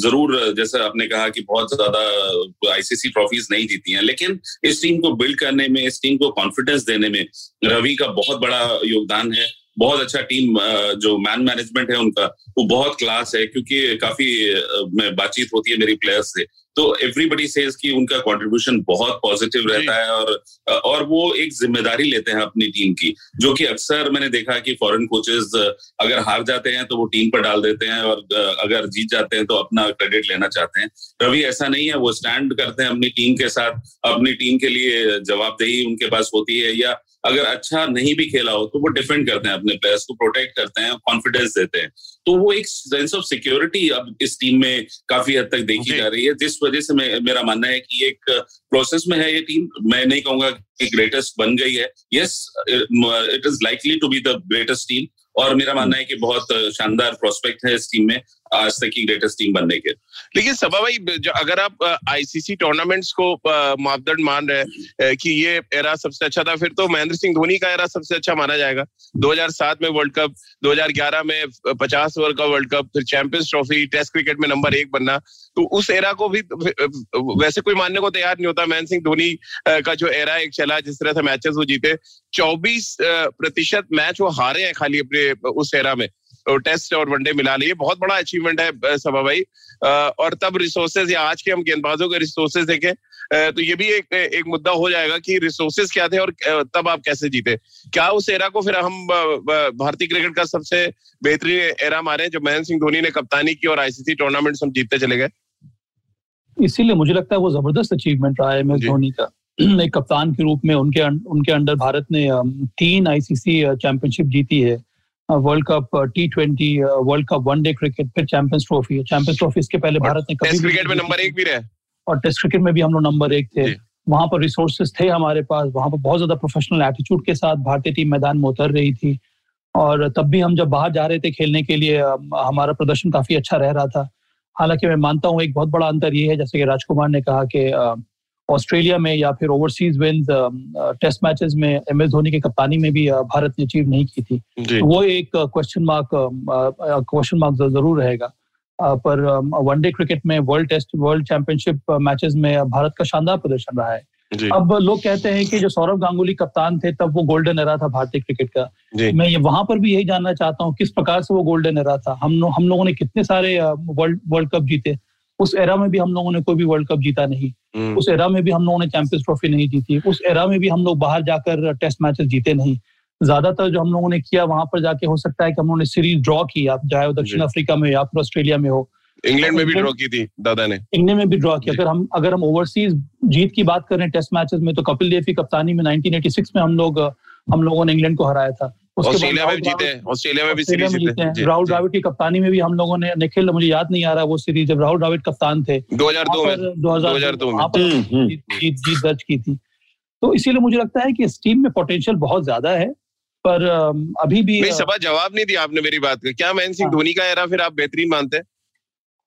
ज़रूर जैसा आपने कहा कि बहुत ज़्यादा आईसीसी ट्रॉफीज नहीं जीती हैं, लेकिन इस टीम को बिल्ड करने में, इस टीम को कॉन्फिडेंस देने में रवि का बहुत बड़ा योगदान है बहुत अच्छा टीम जो मैन मैनेजमेंट है उनका वो बहुत क्लास है क्योंकि काफ़ी बातचीत होती है मेरी प्लेयर्स से। तो एवरीबडी सेज कि उनका कंट्रीब्यूशन बहुत पॉजिटिव रहता है और और वो एक ज़िम्मेदारी लेते हैं अपनी टीम की जो कि अक्सर मैंने देखा कि फॉरेन कोचेस अगर हार जाते हैं तो वो टीम पर डाल देते हैं और अगर जीत जाते हैं तो अपना क्रेडिट लेना चाहते हैं। रवि ऐसा नहीं है वो स्टैंड करते हैं अपनी टीम के साथ अपनी टीम के लिए जवाबदेही उनके पास होती है या अगर अच्छा नहीं भी खेला हो तो वो डिफेंड करते हैं अपने प्लेयर्स को प्रोटेक्ट करते हैं कॉन्फिडेंस देते हैं। तो वो एक सेंस ऑफ़ सिक्योरिटी अब इस टीम में काफ़ी हद तक देखी जा। रही है जिस वजह से मैं मेरा मानना है कि एक प्रोसेस में है ये टीम मैं नहीं कहूँगा कि ग्रेटेस्ट बन गई है। Yes it is likely to be the greatest team और मेरा मानना है कि बहुत शानदार प्रोस्पेक्ट है इस टीम में। आज तक की ग्रेटेस्ट टीम बनने के। लेकिन सभा भाई अगर आप आईसीसी टूर्नामेंट्स को मापदंड मान रहे हैं कि ये एरा सबसे अच्छा था, फिर तो महेंद्र सिंह धोनी का एरा सबसे अच्छा माना जाएगा। 2007 में वर्ल्ड कप 2011 में 50 ओवर का वर्ल्ड कप फिर चैंपियंस ट्रॉफी टेस्ट क्रिकेट में नंबर एक बनना। तो उस एरा को भी वैसे कोई मानने को तैयार नहीं होता। महेंद्र सिंह धोनी का जो एरा एक चला, जिस तरह से मैचेस वो जीते, चौबीस प्रतिशत मैच वो हारे हैं खाली अपने उस एरा में। टेस्ट और वनडे मिला लिए। बहुत बड़ा अचीवमेंट है सभा भाई। और तब रिसोर्सेज या आज के हम गेंदबाजों के रिसोर्सेज देखें तो ये भी एक एक मुद्दा हो जाएगा कि रिसोर्सेज क्या थे और तब आप कैसे जीते। क्या उस एरा को फिर हम भारतीय क्रिकेट का सबसे बेहतरीन एरा मारे जो महेंद्र सिंह धोनी ने कप्तानी की और आईसीसी टूर्नामेंट हम जीतते चले गए? इसीलिए मुझे लगता है वो ज़बरदस्त अचीवमेंट रहा है धोनी का। एक कप्तान के रूप में उनके उनके अंडर भारत ने तीन आईसीसी चैंपियनशिप जीती है। World cup T twenty world cup one day cricket फिर चैंपियंस ट्रॉफी चैंपियंस ट्रॉफी इसके पहले भारत ने टेस्ट क्रिकेट में नंबर एक भी रहे। और टेस्ट क्रिकेट में भी हम लोग नंबर एक थे। वहाँ पर रिसोर्सेज थे हमारे पास वहाँ पर बहुत ज़्यादा प्रोफेशनल एटीट्यूड के साथ भारतीय टीम मैदान में उतर रही थी। और तब भी हम जब बाहर जा रहे थे खेलने के लिए हमारा प्रदर्शन काफ़ी अच्छा रह रहा था। हालाँकि मैं मानता हूँ एक बहुत बड़ा अंतर ये है जैसे कि राजकुमार ने कहा कि ऑस्ट्रेलिया में या फिर ओवरसीज विंस टेस्ट मैचेस में एम एस धोनी की कप्तानी में भी भारत ने अचीव नहीं की थी। तो वो एक क्वेश्चन मार्क क्वेश्चन मार्क ज़रूर रहेगा। पर वनडे क्रिकेट में world test world championship matches में भारत का शानदार प्रदर्शन रहा है। अब लोग कहते हैं कि जो सौरभ गांगुली कप्तान थे तब वो गोल्डन एरा था भारतीय क्रिकेट का। मैं ये वहाँ पर भी यही जानना चाहता हूँ किस प्रकार से वो गोल्डन एरा था? हम हम लोगों ने कितने सारे वर्ल्ड वर्ल्ड कप जीते? उस एरा में भी हम लोगों ने कोई भी वर्ल्ड कप जीता नहीं। हम्म। उस एरा में भी हम लोगों ने चैंपियंस ट्रॉफी नहीं जीती। उस एरा में भी हम लोग बाहर जाकर टेस्ट मैचेस जीते नहीं। ज़्यादातर जो हम लोगों ने किया वहाँ पर जाके हो सकता है कि हम लोगों ने सीरीज़ ड्रॉ की आप चाहे वो दक्षिण अफ्रीका में या फिर ऑस्ट्रेलिया में हो। इंग्लैंड में भी ड्रॉ की थी दादा ने। इंग्लैंड में भी ड्रॉ किया अगर हम अगर हम ओवरसीज जीत की बात करें टेस्ट मैचेस में तो कपिल देव की कप्तानी में 1986 में हम लोग हम लोगों ने इंग्लैंड को हराया था। ऑस्ट्रेलिया में जीते ऑस्ट्रेलिया में भी सीरीज़ जीते राहुल द्राविड की कप्तानी में भी हम लोगों ने निखिल मुझे याद नहीं आ रहा वो सीरीज़ जब राहुल द्राविड कप्तान थे। 2002 में 2002 में। दो हम्म। जीत जीत दर्ज की थी। तो इसीलिए मुझे लगता है कि इस टीम में पोटेंशियल बहुत ज़्यादा है पर अभी भी सभा जवाब नहीं दिया आपने मेरी बात का। क्या महेंद्र सिंह हाँ। धोनी का एरा फिर आप बेहतरीन मानते हैं?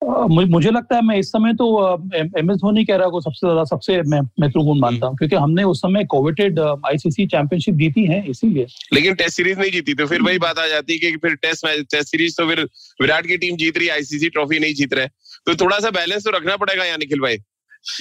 मुझे लगता है मैं इस समय तो एम एस धोनी कह रहा को सबसे ज़्यादा सबसे मैं महत्वपूर्ण मानता हूँ क्योंकि हमने उस समय कोविटेड आईसीसी चैंपियनशिप जीती है इसीलिए। लेकिन टेस्ट सीरीज़ नहीं जीती तो फिर वही बात आ जाती है कि फिर टेस्ट मैच टेस्ट सीरीज़ तो फिर विराट की टीम जीत रही आईसीसी ट्रॉफी नहीं जीत रहे। तो थोड़ा सा बैलेंस तो रखना पड़ेगा यहाँ निखिल भाई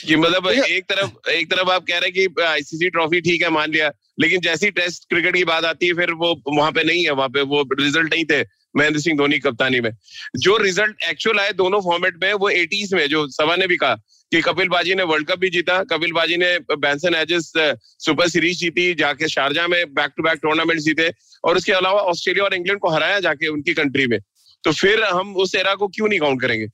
कि मतलब एक तरफ़ एक तरफ़ आप कह रहे हैं कि आईसीसी ट्रॉफी ठीक है मान लिया लेकिन जैसी टेस्ट क्रिकेट की बात आती है फिर वो वहाँ पे नहीं है वहाँ पे वो रिज़ल्ट नहीं थे। महेंद्र सिंह धोनी कप्तानी में। जो रिज़ल्ट एक्चुअल आए दोनों फॉर्मेट में, वो एटीज में, जो सभा ने भी कहा कि कपिल बाजी ने वर्ल्ड कप भी जीता, कपिल बाजी ने बैंसन एजेस सुपर सीरीज़ जीती, जाके शारजा में बैक टू बैक टूर्नामेंट जीते, और उसके अलावा ऑस्ट्रेलिया और इंग्लैंड को हराया जाके उनकी कंट्री में। तो फिर हम उस एरा को क्यों नहीं काउंट करेंगे?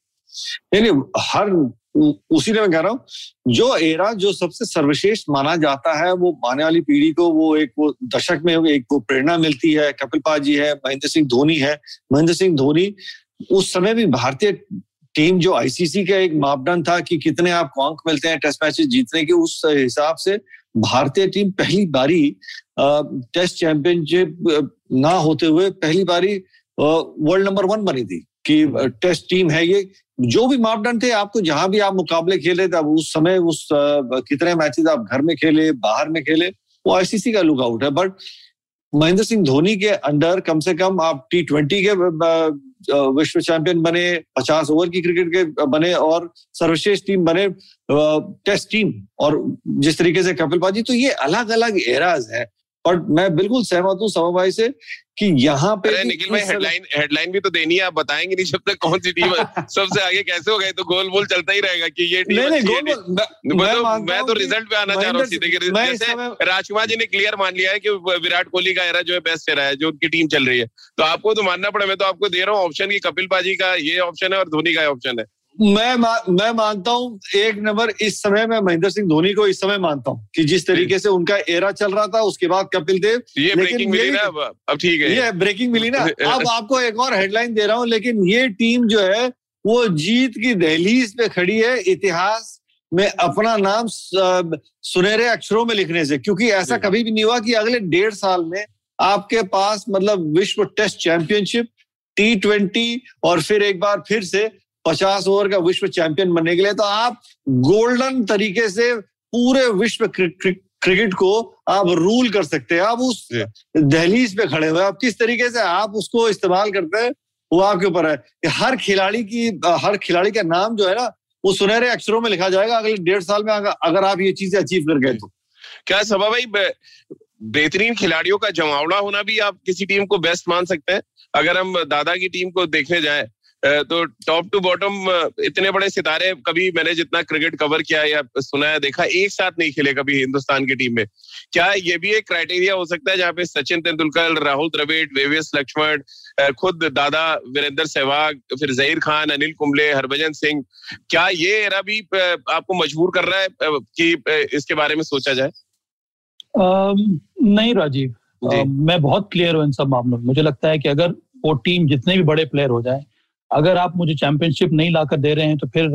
नहीं, हर उसी में कह रहा हूँ, जो एरा जो सबसे सर्वश्रेष्ठ माना जाता है, वो आने वाली पीढ़ी को वो एक वो दशक में एक वो प्रेरणा मिलती है। कपिल पाजी है, महेंद्र सिंह धोनी है। महेंद्र सिंह धोनी, उस समय भी भारतीय टीम जो आईसीसी का एक मापदंड था कि कितने आपको अंक मिलते हैं टेस्ट मैचेस जीतने के, उस हिसाब से भारतीय टीम पहली बारी टेस्ट चैंपियनशिप ना होते हुए पहली बारी वर्ल्ड नंबर वन बनी थी कि टेस्ट टीम है ये जो भी मापदंड थे, आपको जहाँ भी आप मुकाबले खेले थे उस समय उस कितने मैचेस आप घर में खेले, बाहर में खेले, वो आईसीसी का लुकआउट है। बट महेंद्र सिंह धोनी के अंडर कम से कम आप टी ट्वेंटी के विश्व चैंपियन बने, पचास ओवर की क्रिकेट के बने और सर्वश्रेष्ठ टीम बने टेस्ट टीम और जिस तरीके से कपिल पाजी तो ये अलग अलग एराज है। और मैं बिल्कुल सहमत हूँ समा भाई से कि यहाँ पे निखिल भाई हेडलाइन हेडलाइन भी तो देनी है आप बताएँगे नहीं जब तक कौन सी टीम (laughs) सबसे आगे कैसे हो गए तो गोल बोल चलता ही रहेगा कि ये टीम नहीं, नहीं, गोल, मैं, मैं, मैं तो रिज़ल्ट पे आना चाह रहा हूँ सीधे जैसे राजकुमार जी ने क्लियर मान लिया है कि विराट कोहली का एरा जो है बेस्ट एरा है जो उनकी टीम चल रही है। तो आपको तो मानना पड़ा मैं तो आपको दे रहा हूँ ऑप्शन की कपिल पाजी का ये ऑप्शन है और धोनी का ऑप्शन है। मैं मा, मैं मानता हूँ एक नंबर इस समय मैं महेंद्र सिंह धोनी को इस समय मानता हूँ कि जिस तरीके से उनका एरा चल रहा था उसके बाद कपिल देव ये ब्रेकिंग मिली ना अब ठीक है। ये ब्रेकिंग मिली ना। (laughs) अब आपको एक और हेडलाइन दे रहा हूँ लेकिन ये टीम जो है वो जीत की दहलीज पे खड़ी है इतिहास में अपना नाम सुनहरे अक्षरों में लिखने से क्योंकि ऐसा कभी भी नहीं हुआ कि अगले डेढ़ साल में आपके पास मतलब विश्व टेस्ट चैंपियनशिप टी ट्वेंटी और फिर एक बार फिर से पचास ओवर का विश्व चैंपियन बनने के लिए तो आप गोल्डन तरीके से पूरे विश्व क्रिकेट को आप रूल कर सकते हैं। आप उस दहलीज पे खड़े हुए आप किस तरीके से आप उसको इस्तेमाल करते हैं वो आपके ऊपर है। हर खिलाड़ी की हर खिलाड़ी का नाम जो है ना वो सुनहरे अक्षरों में लिखा जाएगा। अगले डेढ़ साल में अगर आप ये चीज़ें अचीव कर गए तो। क्या सभा भाई बेहतरीन खिलाड़ियों का जमावड़ा होना भी आप किसी टीम को बेस्ट मान सकते हैं? अगर हम दादा की टीम को देखने जाए तो टॉप टू बॉटम इतने बड़े सितारे कभी मैंने जितना क्रिकेट कवर किया या सुना है देखा एक साथ नहीं खेले कभी हिंदुस्तान की टीम में। क्या ये भी एक क्राइटेरिया हो सकता है जहाँ पे सचिन तेंदुलकर राहुल द्रविड़ वेवियस लक्ष्मण खुद दादा वीरेंद्र सहवाग फिर जहीर खान अनिल कुंबले हरभजन सिंह क्या ये एरा भी आपको मजबूर कर रहा है कि इसके बारे में सोचा जाए? नहीं राजीव। मैं बहुत क्लियर हूँ इन सब मामलों में। मुझे लगता है कि अगर वो टीम जितने भी बड़े प्लेयर हो जाए अगर आप मुझे चैंपियनशिप नहीं लाकर दे रहे हैं तो फिर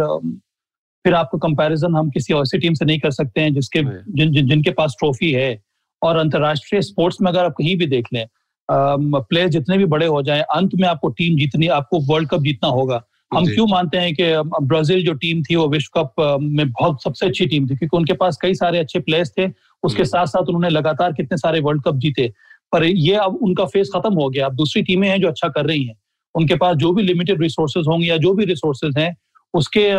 फिर आपको कंपैरिजन हम किसी ऐसी टीम से नहीं कर सकते हैं जिसके जिन, जिन जिनके पास ट्रॉफी है। और अंतर्राष्ट्रीय स्पोर्ट्स में अगर आप कहीं भी देख लें प्लेयर जितने भी बड़े हो जाए अंत में आपको टीम जीतनी आपको वर्ल्ड कप जीतना होगा। हम क्यों मानते हैं कि ब्राज़ील जो टीम थी वो विश्व कप में बहुत सबसे अच्छी टीम थी क्योंकि उनके पास कई सारे अच्छे प्लेयर्स थे उसके हम्म। साथ साथ उन्होंने लगातार कितने सारे वर्ल्ड कप जीते। पर ये अब उनका फेस खत्म हो गया। अब दूसरी टीमें हैं जो अच्छा कर रही हैं। उनके पास जो भी लिमिटेड रिसोर्सेज होंगे या जो भी रिसोर्सेज हैं उसके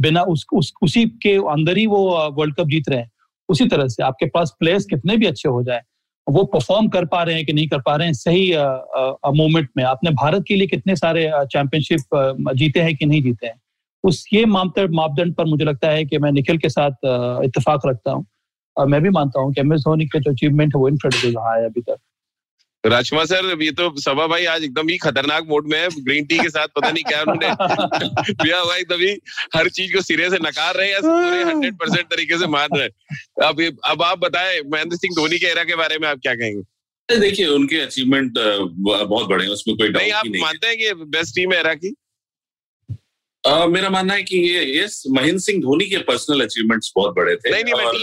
बिना उस, उस उसी के अंदर ही वो वर्ल्ड कप जीत रहे हैं। उसी तरह से आपके पास प्लेयर्स कितने भी अच्छे हो जाए वो परफॉर्म कर पा रहे हैं कि नहीं कर पा रहे हैं सही मोमेंट में। आपने भारत के लिए कितने सारे चैंपियनशिप जीते हैं कि नहीं जीते हैं? उस ये मापदंड पर मुझे लगता है कि मैं निखिल के साथ इतफाक रखता हूँ। मैं भी मानता हूँ कि एम एस धोनी का जो अचीवमेंट है वो इनक्रेडिबल रहा है अभी तक। राजकुमार सर ये तो सभा भाई आज एकदम ही खतरनाक मोड में है। ग्रीन टी के साथ पता नहीं क्या उन्होंने (laughs) पिया हुआ एकदम ही हर चीज़ को सिरे से नकार रहे हैं पूरे हंड्रेड परसेंट तरीके से मान रहे हैं। अब अब आप बताएँ महेंद्र सिंह धोनी के एरा के बारे में आप क्या कहेंगे? देखिए उनके अचीवमेंट बहुत बड़े हैं उसमें कोई डाउट नहीं आप मानते हैं कि बेस्ट टीम है एरा की? Uh, मेरा मानना है कि ये ये महेंद्र सिंह धोनी के पर्सनल अचीवमेंट्स बहुत बड़े थे नहीं नहीं और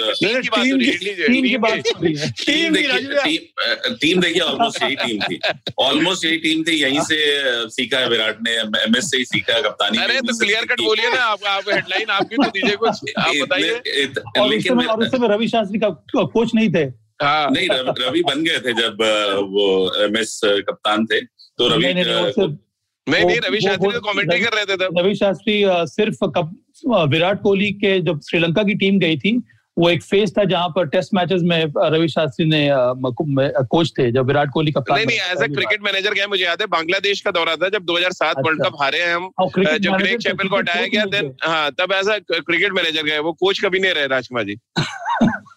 टीम देखिए ऑलमोस्ट यही टीम थी। ऑलमोस्ट यही टीम थी यहीं से सीखा है विराट ने एम एस से ही सीखा है कप्तानी अरे तो क्लियर कट बोलिए ना आप आप हेडलाइन आपकी तो दीजिए कुछ आप बताइए। लेकिन रवि शास्त्री का कोच नहीं थे। हाँ। नहीं रवि बन गए थे जब वो एम एस कप्तान थे। तो रवि नहीं नहीं रवि शास्त्री तो कमेंट्री कर रहे थे तब। रवि शास्त्री सिर्फ़ विराट कोहली के जब श्रीलंका की टीम गई थी वो एक फ़ेज़ था जहाँ पर टेस्ट मैचेस में रवि शास्त्री ने कोच थे जब विराट कोहली का नहीं नहीं एज ए क्रिकेट मैनेजर गए मुझे याद है बांग्लादेश का दौरा था जब 2007 वर्ल्ड कप हारे हैं हम जब ग्रेग चैपल को हटाया गया देन हाँ तब एज ए क्रिकेट मैनेजर गए वो कोच कभी नहीं रहे राजकुमार जी। (laughs)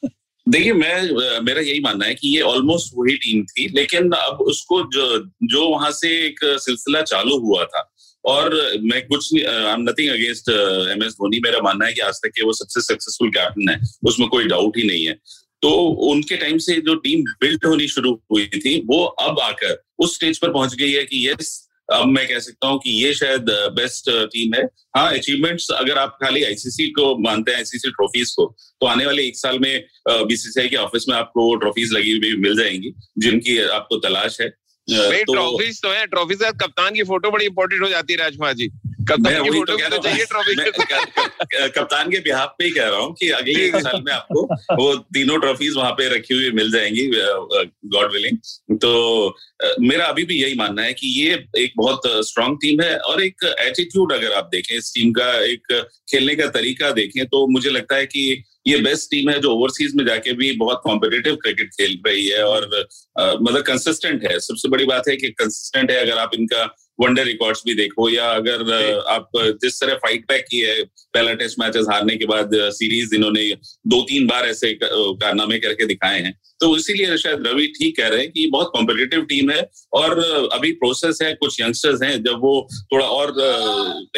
देखिए, मैं मेरा यही मानना है कि ये ऑलमोस्ट वही टीम थी, लेकिन अब उसको जो जो वहाँ से एक सिलसिला चालू हुआ था, और मैं कुछ I am nothing against M S Dhoni, मेरा मानना है कि आज तक के वो सबसे सक्सेसफुल कैप्टन है, उसमें कोई डाउट ही नहीं है। तो उनके टाइम से जो टीम बिल्ड होनी शुरू हुई थी, वो अब आकर उस स्टेज पर पहुँच गई है कि यस अब मैं कह सकता हूँ कि ये शायद बेस्ट टीम है। हाँ अचीवमेंट्स अगर आप खाली आईसीसी को मानते हैं आईसीसी ट्रॉफीज को तो आने वाले एक साल में बीसीसीआई के ऑफ़िस में आपको वो ट्रॉफीज लगी हुई मिल जाएँगी जिनकी आपको तलाश है। ट्रॉफीज तो तो है। ट्रॉफी से कप्तान की फ़ोटो बड़ी इंपॉर्टेंट हो जाती है राजकुमार जी। कप्तान की फ़ोटो तो चाहिए ट्रॉफी कप्तान के बिहार पे ही कह रहा हूँ कि अगले एक साल में आपको वो तीनों ट्रॉफीज वहाँ पे रखी हुई मिल जाएँगी गॉड विलिंग तो मेरा अभी भी यही मानना है कि ये एक बहुत स्ट्रांग टीम है और एक एटीट्यूड अगर आप देखें इस टीम का एक खेलने का तरीका देखें तो मुझे लगता है कि ये बेस्ट टीम है जो ओवरसीज में जाके भी बहुत कॉम्पिटेटिव क्रिकेट खेल रही है और मतलब कंसिस्टेंट है। सबसे बड़ी बात है कि कंसिस्टेंट है अगर आप इनका वनडे रिकॉर्ड्स भी देखो या अगर आप जिस तरह फाइट बैक की है पहला टेस्ट मैचेस हारने के बाद सीरीज़ इन्होंने दो तीन बार ऐसे कारनामे करके दिखाए हैं। तो इसीलिए शायद रवि ठीक कह रहे हैं कि बहुत कॉम्पिटेटिव टीम है और अभी प्रोसेस है कुछ यंगस्टर्स हैं जब वो थोड़ा और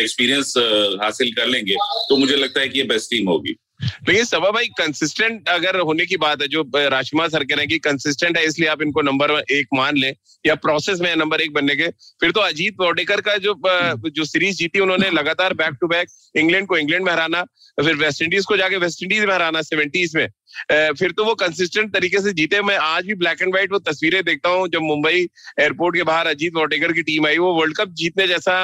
एक्सपीरियंस हासिल कर लेंगे तो मुझे लगता है कि ये बेस्ट टीम होगी। लेकिन सभा भाई कंसिस्टेंट अगर होने की बात है जो राजकुमार सर कह रहे हैं कि कंसिस्टेंट है इसलिए आप इनको नंबर एक मान लें या प्रोसेस में नंबर एक बनने के। फिर तो अजीत वोडेकर का जो जो सीरीज़ जीती उन्होंने लगातार बैक टू बैक इंग्लैंड को इंग्लैंड में हराना फिर वेस्ट इंडीज को जाके वेस्ट इंडीज में हराना सेवेंटीज में। फिर तो वो कंसिस्टेंट तरीके से जीते। मैं आज भी ब्लैक एंड व्हाइट वो तस्वीरें देखता हूँ जब मुंबई एयरपोर्ट के बाहर अजीत वोटेकर की टीम आई वो वर्ल्ड कप जीतने जैसा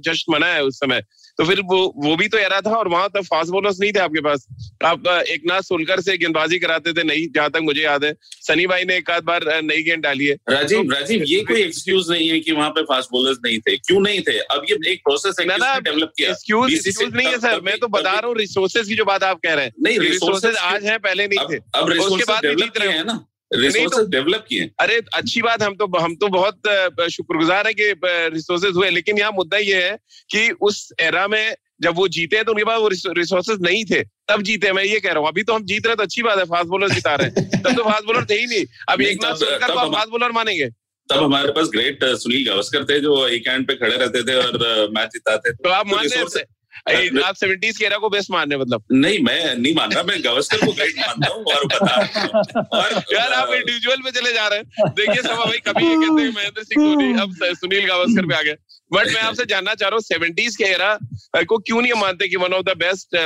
जश्न मना है उस समय। तो फिर वो वो भी तो एरा था और वहाँ तक फास्ट बॉलर्स नहीं थे आपके पास। आप एक नाथ सोलकर से गेंदबाजी कराते थे नहीं जहाँ तक मुझे याद है। सनी भाई ने एक आध बार नई गेंद डाली है। राजीव तो, राजीव ये कोई एक्सक्यूज नहीं है कि वहाँ पे फास्ट बॉलर्स नहीं थे। क्यों नहीं थे? अब ये एक प्रोसेस है डेवलप किया? एक्सक्यूज एक्सक्यूज नहीं है सर मैं तो बता रहा हूँ रिसोर्सेज की जो बात आप कह रहे हैं। नहीं रिसोर्सेज आज है पहले नहीं थे अब उसके बाद जीत रहे हैं ना। रिसोर्सेज डेवलप तो- किए अरे अच्छी बात हम तो हम तो बहुत शुक्रगुजार है कि रिसोर्सेज हुए। लेकिन यहाँ मुद्दा ये है कि उस एरा में जब वो जीते तो उनके पास वो रिसोर्सेज नहीं थे। तब जीते मैं ये कह रहा हूँ। अभी तो हम जीत रहे तो अच्छी बात है फास्ट बॉलर जिता रहे हैं। तब तो फास्ट बॉलर थे ही नहीं। अब एक नाथ को फास्ट बॉलर मानेंगे। तब हमारे पास ग्रेट सुनील गावस्कर थे जो एक एंड पे खड़े रहते थे और मैच जिताते तो आप मान रहे आप सेवेंटीज के एरा को बेस्ट मान रहे मतलब। नहीं मैं नहीं मान रहा मैं गावस्कर को ग्रेट मानता हूँ और बता और यार आप इंडिविजुअल पे चले जा रहे हैं। देखिए सब भाई कभी ये कहते हैं महेंद्र सिंह धोनी (laughs) अब सुनील गावस्कर पे आ गए। बट मैं आपसे जानना चाह रहा हूँ सेवेंटीज के एरा को क्यों नहीं मानते कि one of the best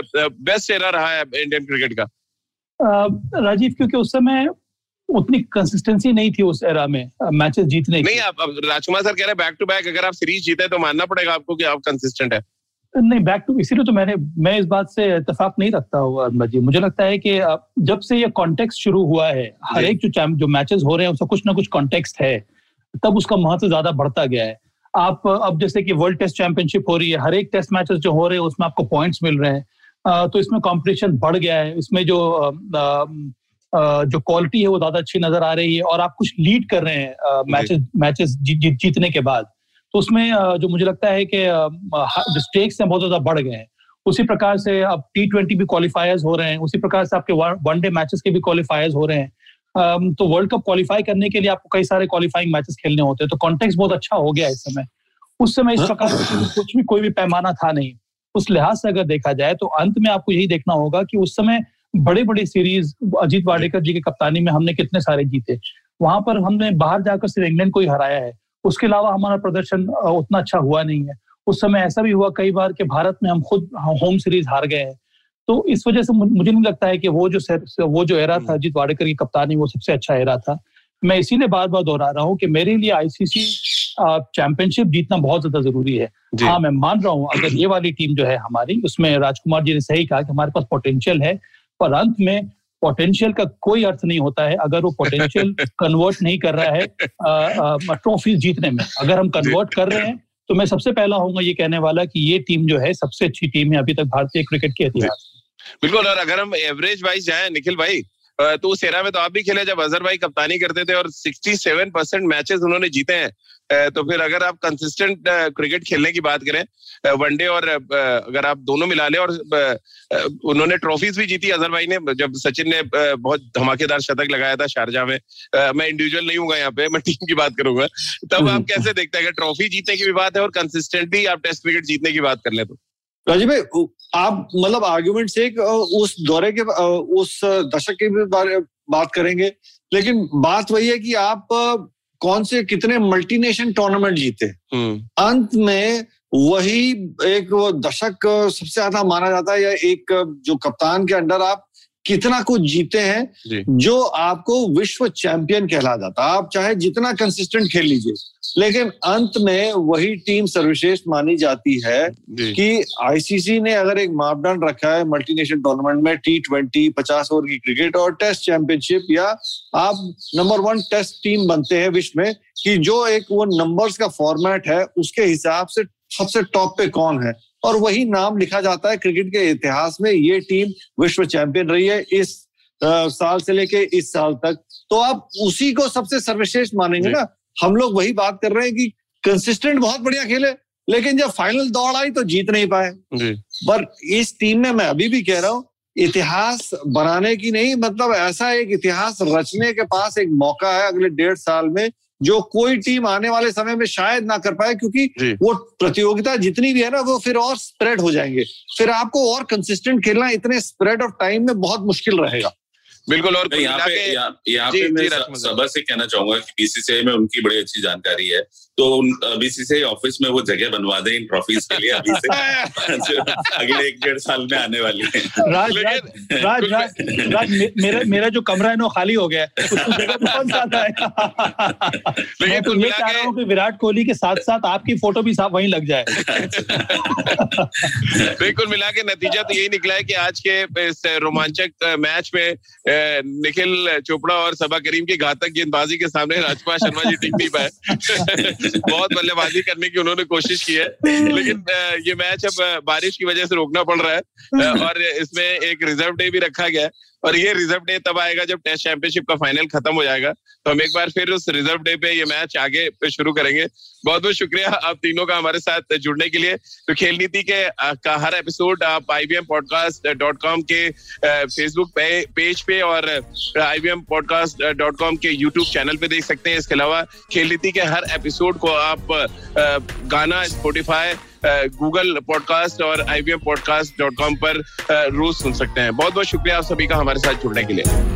best era रहा है इंडियन क्रिकेट का? राजीव क्योंकि उस समय उतनी कंसिस्टेंसी नहीं थी उस एरा में मैचेस जीतने नहीं आप राजकुमार सर कह रहे हैं बैक टू बैक अगर आप सीरीज़ जीते तो मानना पड़ेगा आपको कि आप कंसिस्टेंट है। नहीं बैक टू इसीलिए तो मैंने मैं इस बात से इतफाक नहीं रखता हुआ जी। मुझे लगता है कि जब से ये कॉन्टेक्स्ट शुरू हुआ है हर एक जो जो मैचेस हो रहे हैं उसका कुछ ना कुछ कॉन्टेक्स्ट है तब उसका महत्व ज़्यादा बढ़ता गया है। आप अब जैसे कि वर्ल्ड टेस्ट चैंपियनशिप हो रही है हर एक टेस्ट मैचेस जो हो रहे हैं उसमें आपको पॉइंट्स मिल रहे हैं। तो इसमें कंपटीशन बढ़ गया है इसमें जो जो क्वालिटी है वो ज़्यादा अच्छी नज़र आ रही है और आप कुछ लीड कर रहे हैं मैचेस मैचेस जीतने के बाद। तो उसमें जो मुझे लगता है कि जो स्टेक्स हैं बहुत ज़्यादा बढ़ गए हैं। उसी प्रकार से अब टी ट्वेंटी भी क्वालिफायर्स हो रहे हैं उसी प्रकार से आपके वनडे मैचेस के भी क्वालिफायर्स हो रहे हैं। तो वर्ल्ड कप क्वालिफाई करने के लिए आपको कई सारे क्वालिफाइंग मैचेस खेलने होते हैं तो कॉन्टेक्ट बहुत अच्छा हो गया इस समय। उस समय इस हाँ। प्रकार कुछ भी कोई भी पैमाना था नहीं। उस लिहाज से अगर देखा जाए तो अंत में आपको यही देखना होगा कि उस समय बड़े बड़े सीरीज़ अजीत वाडेकर जी की कप्तानी में हमने कितने सारे जीते। वहाँ पर हमने बाहर जाकर सिर्फ़ इंग्लैंड को ही हराया है। उसके अलावा हमारा प्रदर्शन उतना अच्छा हुआ नहीं है। उस समय ऐसा भी हुआ कई बार कि भारत में हम खुद होम सीरीज़ हार गए हैं। तो इस वजह से मुझे नहीं लगता है कि वो जो वो जो एरा था हम्म। अजीत वाडेकर की कप्तानी वो सबसे अच्छा एरा था। मैं इसीलिए बार बार दोहरा रहा हूँ कि मेरे लिए आईसीसी चैंपियनशिप जीतना बहुत ज़्यादा ज़रूरी है। हाँ मैं मान रहा हूँ अगर ये वाली टीम जो है हमारी उसमें राजकुमार जी ने सही कहा कि हमारे पास पोटेंशियल है पर अंत में पोटेंशियल का कोई अर्थ नहीं होता है अगर वो पोटेंशियल कन्वर्ट (laughs) नहीं कर रहा है ट्रॉफी जीतने में। अगर हम कन्वर्ट कर रहे हैं तो मैं सबसे पहला हूँ ये कहने वाला कि ये टीम जो है सबसे अच्छी टीम है अभी तक भारतीय क्रिकेट के इतिहास। बिल्कुल और अगर हम एवरेज वाइज जाए निखिल भाई तो उस एरा में तो आप भी खेले जब अजहर भाई कप्तानी करते थे और 67 परसेंट मैचेस उन्होंने जीते हैं तो फिर अगर आप कंसिस्टेंट क्रिकेट खेलने की बात करें वनडे और अगर आप दोनों मिला लें और उन्होंने ट्रॉफीज भी जीती अजहर भाई ने जब सचिन ने बहुत धमाकेदार शतक लगाया था शारजा में मैं इंडिविजुअल नहीं हूँ यहाँ पे मैं टीम की बात करूँगा तब आप कैसे देखते हैं? अगर ट्रॉफी जीतने की भी बात है और कंसिस्टेंटली आप टेस्ट क्रिकेट जीतने की बात कर ले तो। राजीव भाई आप मतलब आर्ग्यूमेंट से उस दौरे के उस दशक के भी बारे बात करेंगे लेकिन बात वही है कि आप कौन से कितने मल्टीनेशन टूर्नामेंट जीते। हम्म। अंत में वही एक वो दशक सबसे ज़्यादा माना जाता है या एक जो कप्तान के अंडर आप कितना कुछ जीते हैं जो। आपको विश्व चैंपियन कहला जाता आप चाहे जितना कंसिस्टेंट खेल लीजिए लेकिन अंत में वही टीम सर्वश्रेष्ठ मानी जाती है कि आईसीसी ने अगर एक मापदंड रखा है मल्टीनेशनल टूर्नामेंट में टी ट्वेंटी पचास ओवर की क्रिकेट और टेस्ट चैंपियनशिप या आप नंबर वन टेस्ट टीम बनते हैं विश्व में कि जो एक वो नंबर्स का फॉर्मेट है उसके हिसाब से सबसे टॉप पे कौन है? और वही नाम लिखा जाता है क्रिकेट के इतिहास में ये टीम विश्व चैंपियन रही है इस आ, साल से लेके इस साल तक। तो आप उसी को सबसे सर्वश्रेष्ठ मानेंगे ना? हम लोग वही बात कर रहे हैं कि कंसिस्टेंट बहुत बढ़िया खेले लेकिन जब फाइनल दौड़ आई तो जीत नहीं पाए। पर इस टीम में मैं अभी भी कह रहा हूँ इतिहास बनाने की नहीं मतलब ऐसा एक इतिहास रचने के पास एक मौका है अगले डेढ़ साल में जो कोई टीम आने वाले समय में शायद ना कर पाए क्योंकि वो प्रतियोगिता जितनी भी है ना वो फिर और स्प्रेड हो जाएँगे। फिर आपको और कंसिस्टेंट खेलना इतने स्प्रेड ऑफ़ टाइम में बहुत मुश्किल रहेगा। बिल्कुल और यहाँ पे यहाँ पे मैं। सभा से कहना चाहूँगा कि बीसीसीआई में उनकी बड़ी अच्छी जानकारी है तो बीसीसीआई ऑफ़िस में वो जगह बनवा दें इन ट्रॉफीज के लिए अभी से। (laughs) जो अगले एक डेढ़ साल में आने वाली है। राज राज राज राज, राज मे- मेरा मेरा जो कमरा है ना खाली हो गया है। उसको जगह तो कौन सा है मैं तो ये चाह के- रहा हूँ कि विराट कोहली के साथ साथ आपकी फ़ोटो भी साफ़ वहीं लग जाए। (laughs) बिल्कुल मिला के नतीजा तो यही निकला है कि आज के इस रोमांचक मैच में निखिल चोपड़ा और सबा करीम की घातक गेंदबाजी के सामने राजकुमार शर्मा जी टिक नहीं पाए। बहुत बल्लेबाजी करने की उन्होंने कोशिश की है, लेकिन ये मैच अब बारिश की वजह से रोकना पड़ रहा है और इसमें एक रिज़र्व डे भी रखा गया है। और ये रिज़र्व डे तब आएगा जब टेस्ट चैंपियनशिप का फाइनल खत्म हो जाएगा। तो हम एक बार फिर उस रिज़र्व डे पे ये मैच आगे शुरू करेंगे। बहुत बहुत शुक्रिया आप तीनों का हमारे साथ जुड़ने के लिए। तो खेल नीति के का हर एपिसोड आप I B M podcast dot com के फेसबुक पे, पेज पे और I B M podcast dot com के यूट्यूब चैनल पे देख सकते हैं। इसके अलावा खेल नीति के हर एपिसोड को आप गाना स्पोटिफाई गूगल पॉडकास्ट और आई पॉडकास्ट डॉट कॉम पर रोज सुन सकते हैं। बहुत बहुत शुक्रिया आप सभी का हमारे साथ जुड़ने के लिए।